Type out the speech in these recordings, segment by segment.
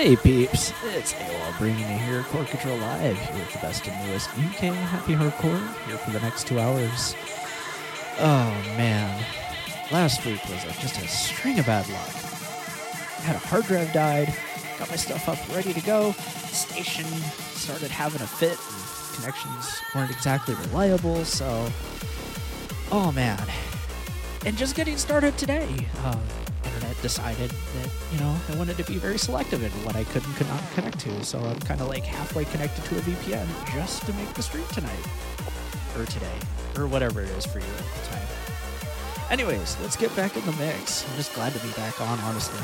Hey peeps, it's AOL bringing you here, Core Control Live, here with the best and newest UK happy hardcore, here for the next two hours. Oh man, last week was a, just a string of bad luck. Had a hard drive died, got my stuff up ready to go, station started having a fit, and connections weren't exactly reliable, so. Oh man. And just getting started today. Uh, decided that you know I wanted to be very selective in what I could and could not connect to. So I'm kind of like halfway connected to a VPN just to make the stream tonight or today or whatever it is for you at the time. Anyways, let's get back in the mix. I'm just glad to be back on, honestly.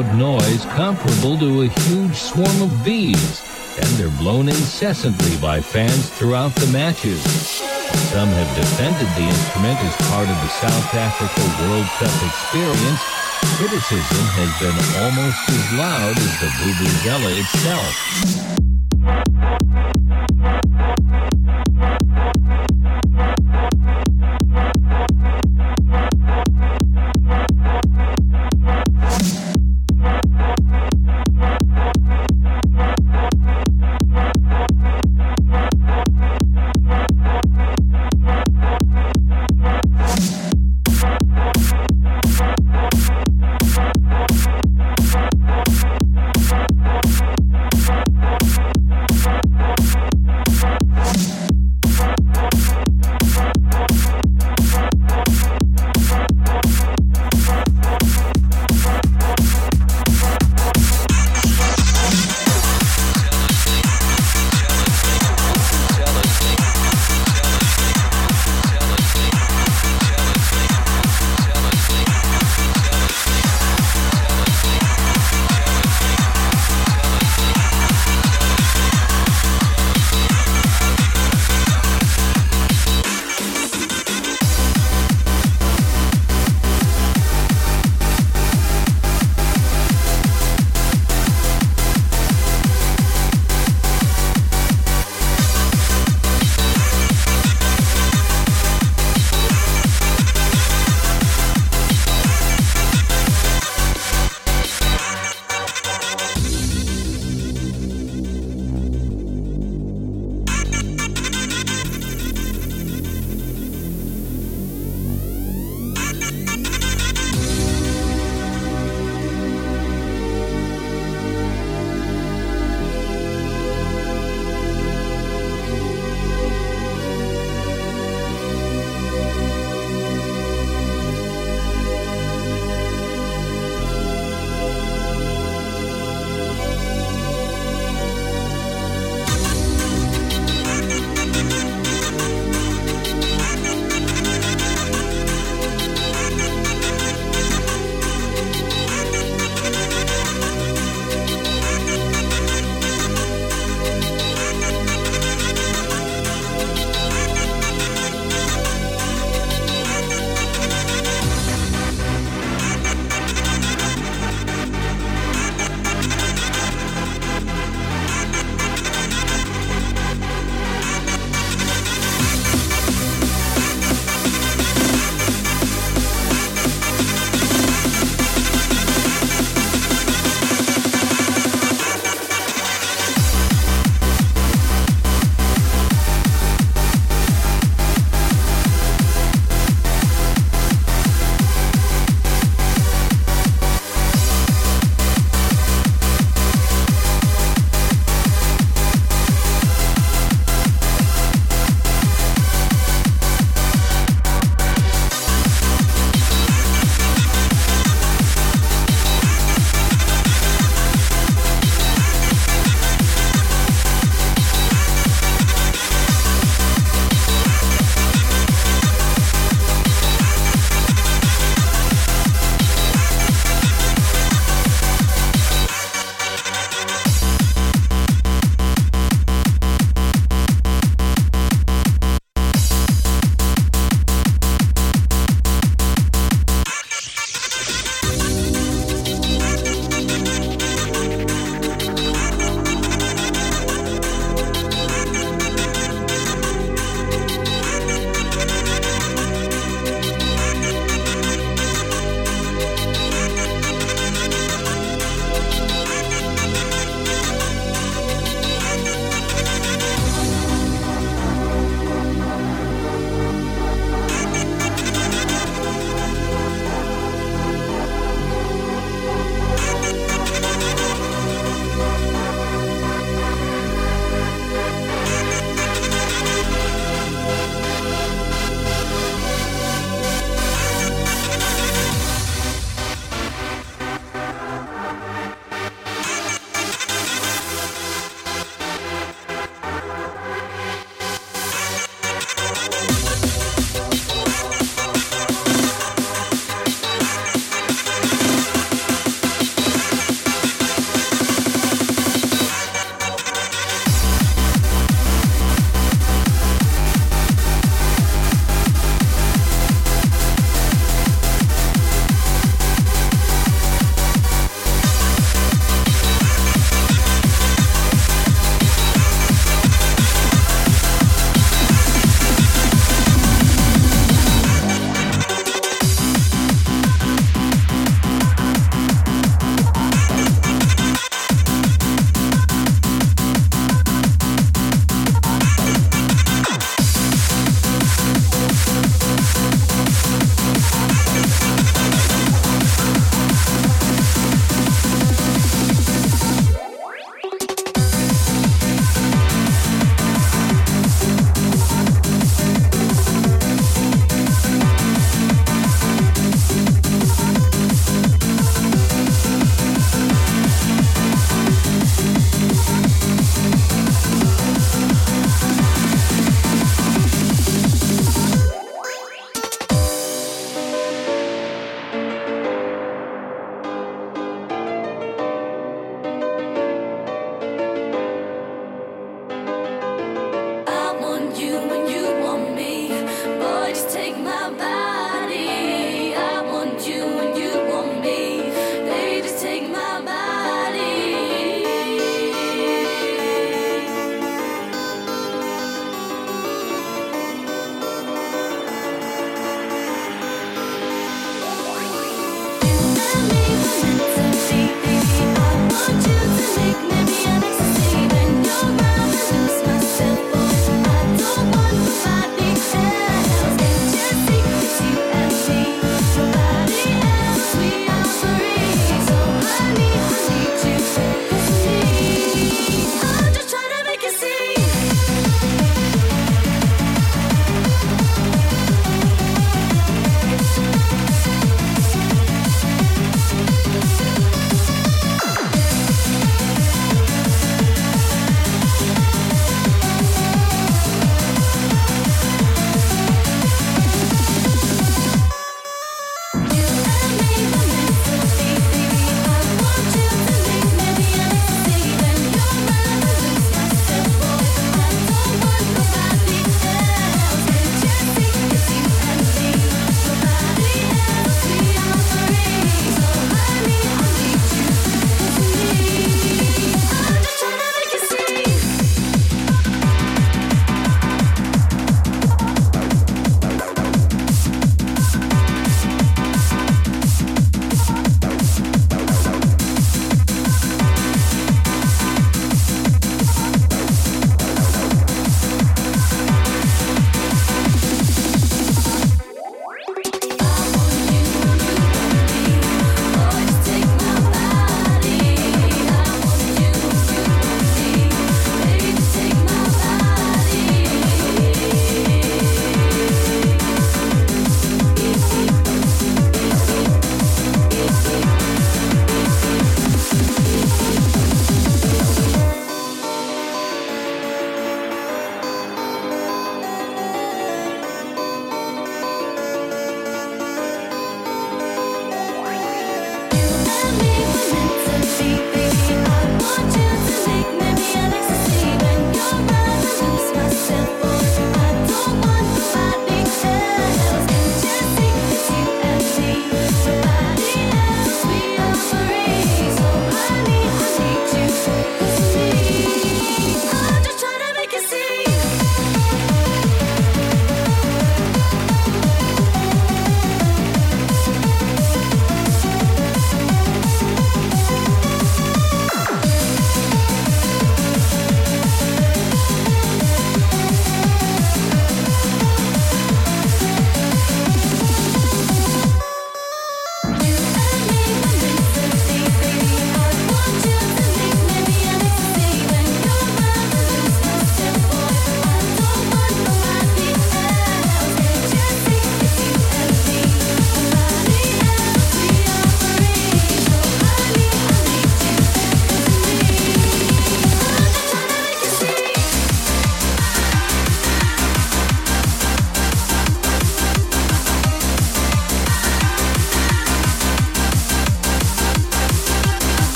Loud noise comparable to a huge swarm of bees, and they're blown incessantly by fans throughout the matches. Some have defended the instrument as part of the South Africa World Cup experience. Criticism has been almost as loud as the vuvuzela itself.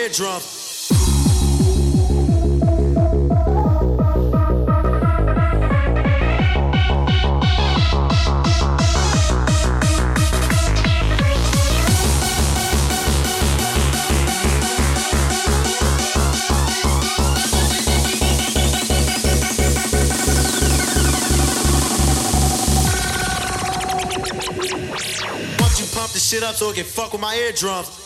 eardrum. shit up so it can fuck with my eardrums.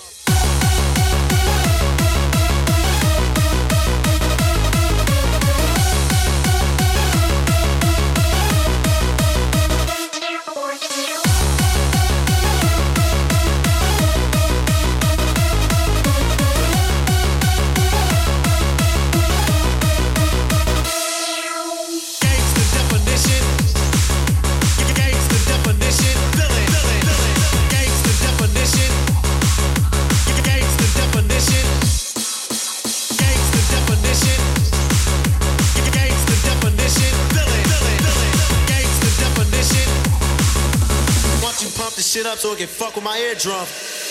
so fuck with my eardrum.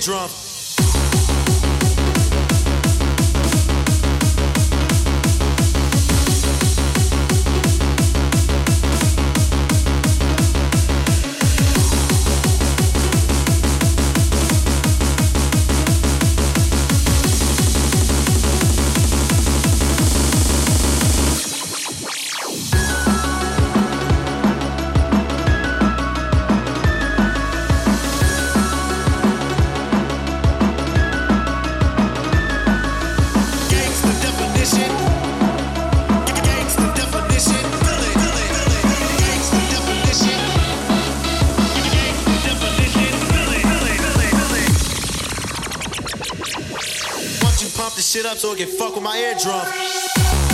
drunk. so I can fuck with my eardrum.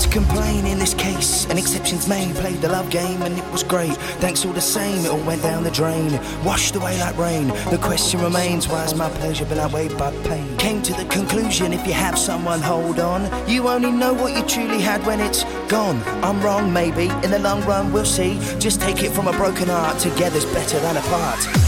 To complain in this case. An exception's made, played the love game and it was great. Thanks all the same, it all went down the drain. Washed away like rain. The question remains, why's my pleasure been outweighed by pain? Came to the conclusion, if you have someone, hold on. You only know what you truly had when it's gone. I'm wrong, maybe. In the long run, we'll see. Just take it from a broken heart. Together's better than apart.